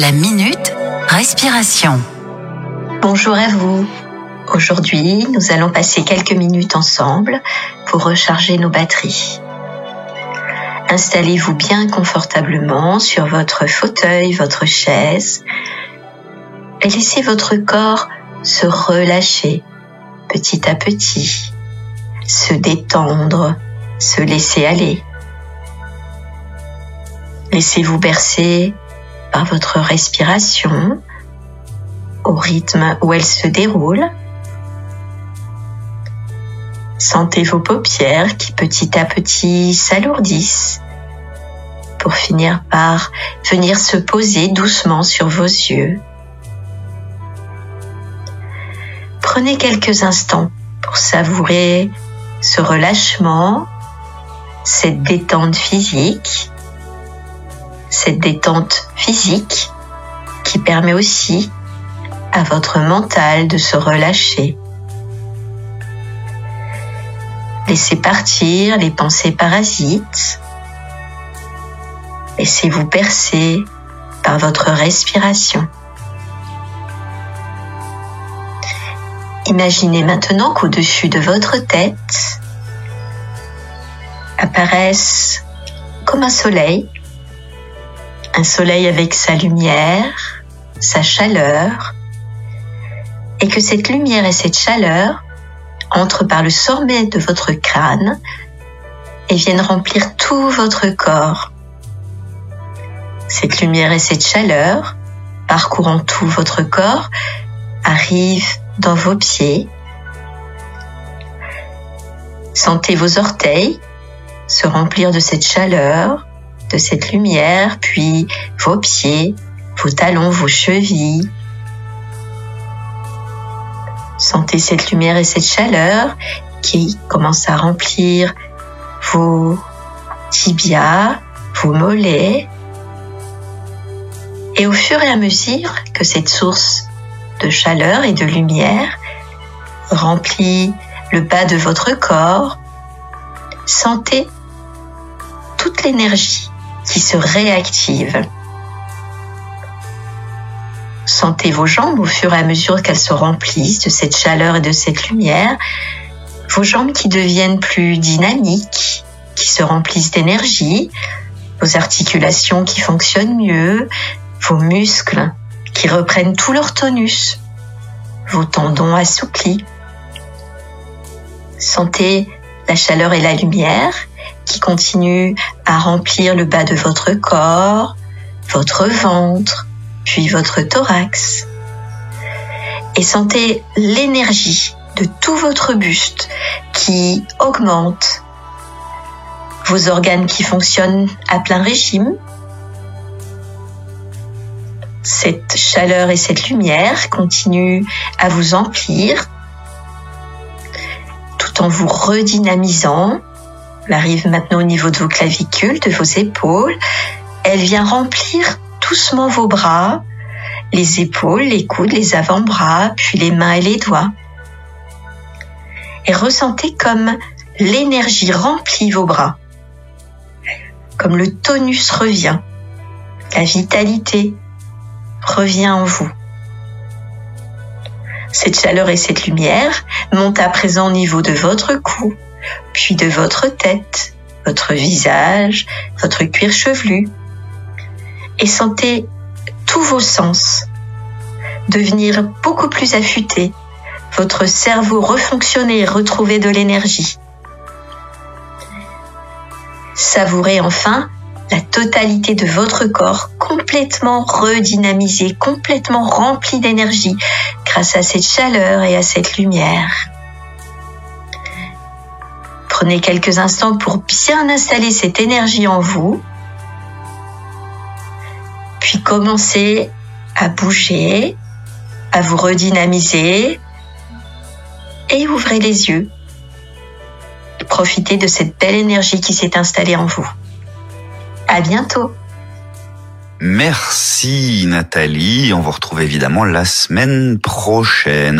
La minute respiration. Bonjour à vous. Aujourd'hui, nous allons passer quelques minutes ensemble pour recharger nos batteries. Installez-vous bien confortablement sur votre fauteuil, votre chaise et laissez votre corps se relâcher petit à petit, se détendre, se laisser aller. Laissez-vous bercer par votre respiration au rythme où elle se déroule. Sentez vos paupières qui petit à petit s'alourdissent pour finir par venir se poser doucement sur vos yeux. Prenez quelques instants pour savourer ce relâchement, cette détente physique cette détente physique qui permet aussi à votre mental de se relâcher. Laissez partir les pensées parasites. Laissez-vous percer par votre respiration. Imaginez maintenant qu'au-dessus de votre tête apparaissent comme un soleil un soleil avec sa lumière, sa chaleur, et que cette lumière et cette chaleur entrent par le sommet de votre crâne et viennent remplir tout votre corps. Cette lumière et cette chaleur, parcourant tout votre corps, arrivent dans vos pieds. Sentez vos orteils se remplir de cette chaleur de cette lumière, puis vos pieds, vos talons, vos chevilles. Sentez cette lumière et cette chaleur qui commence à remplir vos tibias, vos mollets. Et au fur et à mesure que cette source de chaleur et de lumière remplit le bas de votre corps, sentez toute l'énergie qui se réactive. Sentez vos jambes au fur et à mesure qu'elles se remplissent de cette chaleur et de cette lumière, vos jambes qui deviennent plus dynamiques, qui se remplissent d'énergie, vos articulations qui fonctionnent mieux, vos muscles qui reprennent tout leur tonus, vos tendons assouplis. Sentez la chaleur et la lumière qui continue à remplir le bas de votre corps, votre ventre, puis votre thorax. Et sentez l'énergie de tout votre buste qui augmente, vos organes qui fonctionnent à plein régime, cette chaleur et cette lumière continuent à vous emplir tout en vous redynamisant elle arrive maintenant au niveau de vos clavicules, de vos épaules. Elle vient remplir doucement vos bras, les épaules, les coudes, les avant-bras, puis les mains et les doigts. Et ressentez comme l'énergie remplit vos bras, comme le tonus revient, la vitalité revient en vous. Cette chaleur et cette lumière montent à présent au niveau de votre cou, puis de votre tête, votre visage, votre cuir chevelu. Et sentez tous vos sens devenir beaucoup plus affûtés, votre cerveau refonctionner et retrouver de l'énergie. Savourez enfin la totalité de votre corps complètement redynamisé, complètement rempli d'énergie grâce à cette chaleur et à cette lumière. Prenez quelques instants pour bien installer cette énergie en vous. Puis commencez à bouger, à vous redynamiser et ouvrez les yeux. Profitez de cette belle énergie qui s'est installée en vous. À bientôt. Merci Nathalie. On vous retrouve évidemment la semaine prochaine.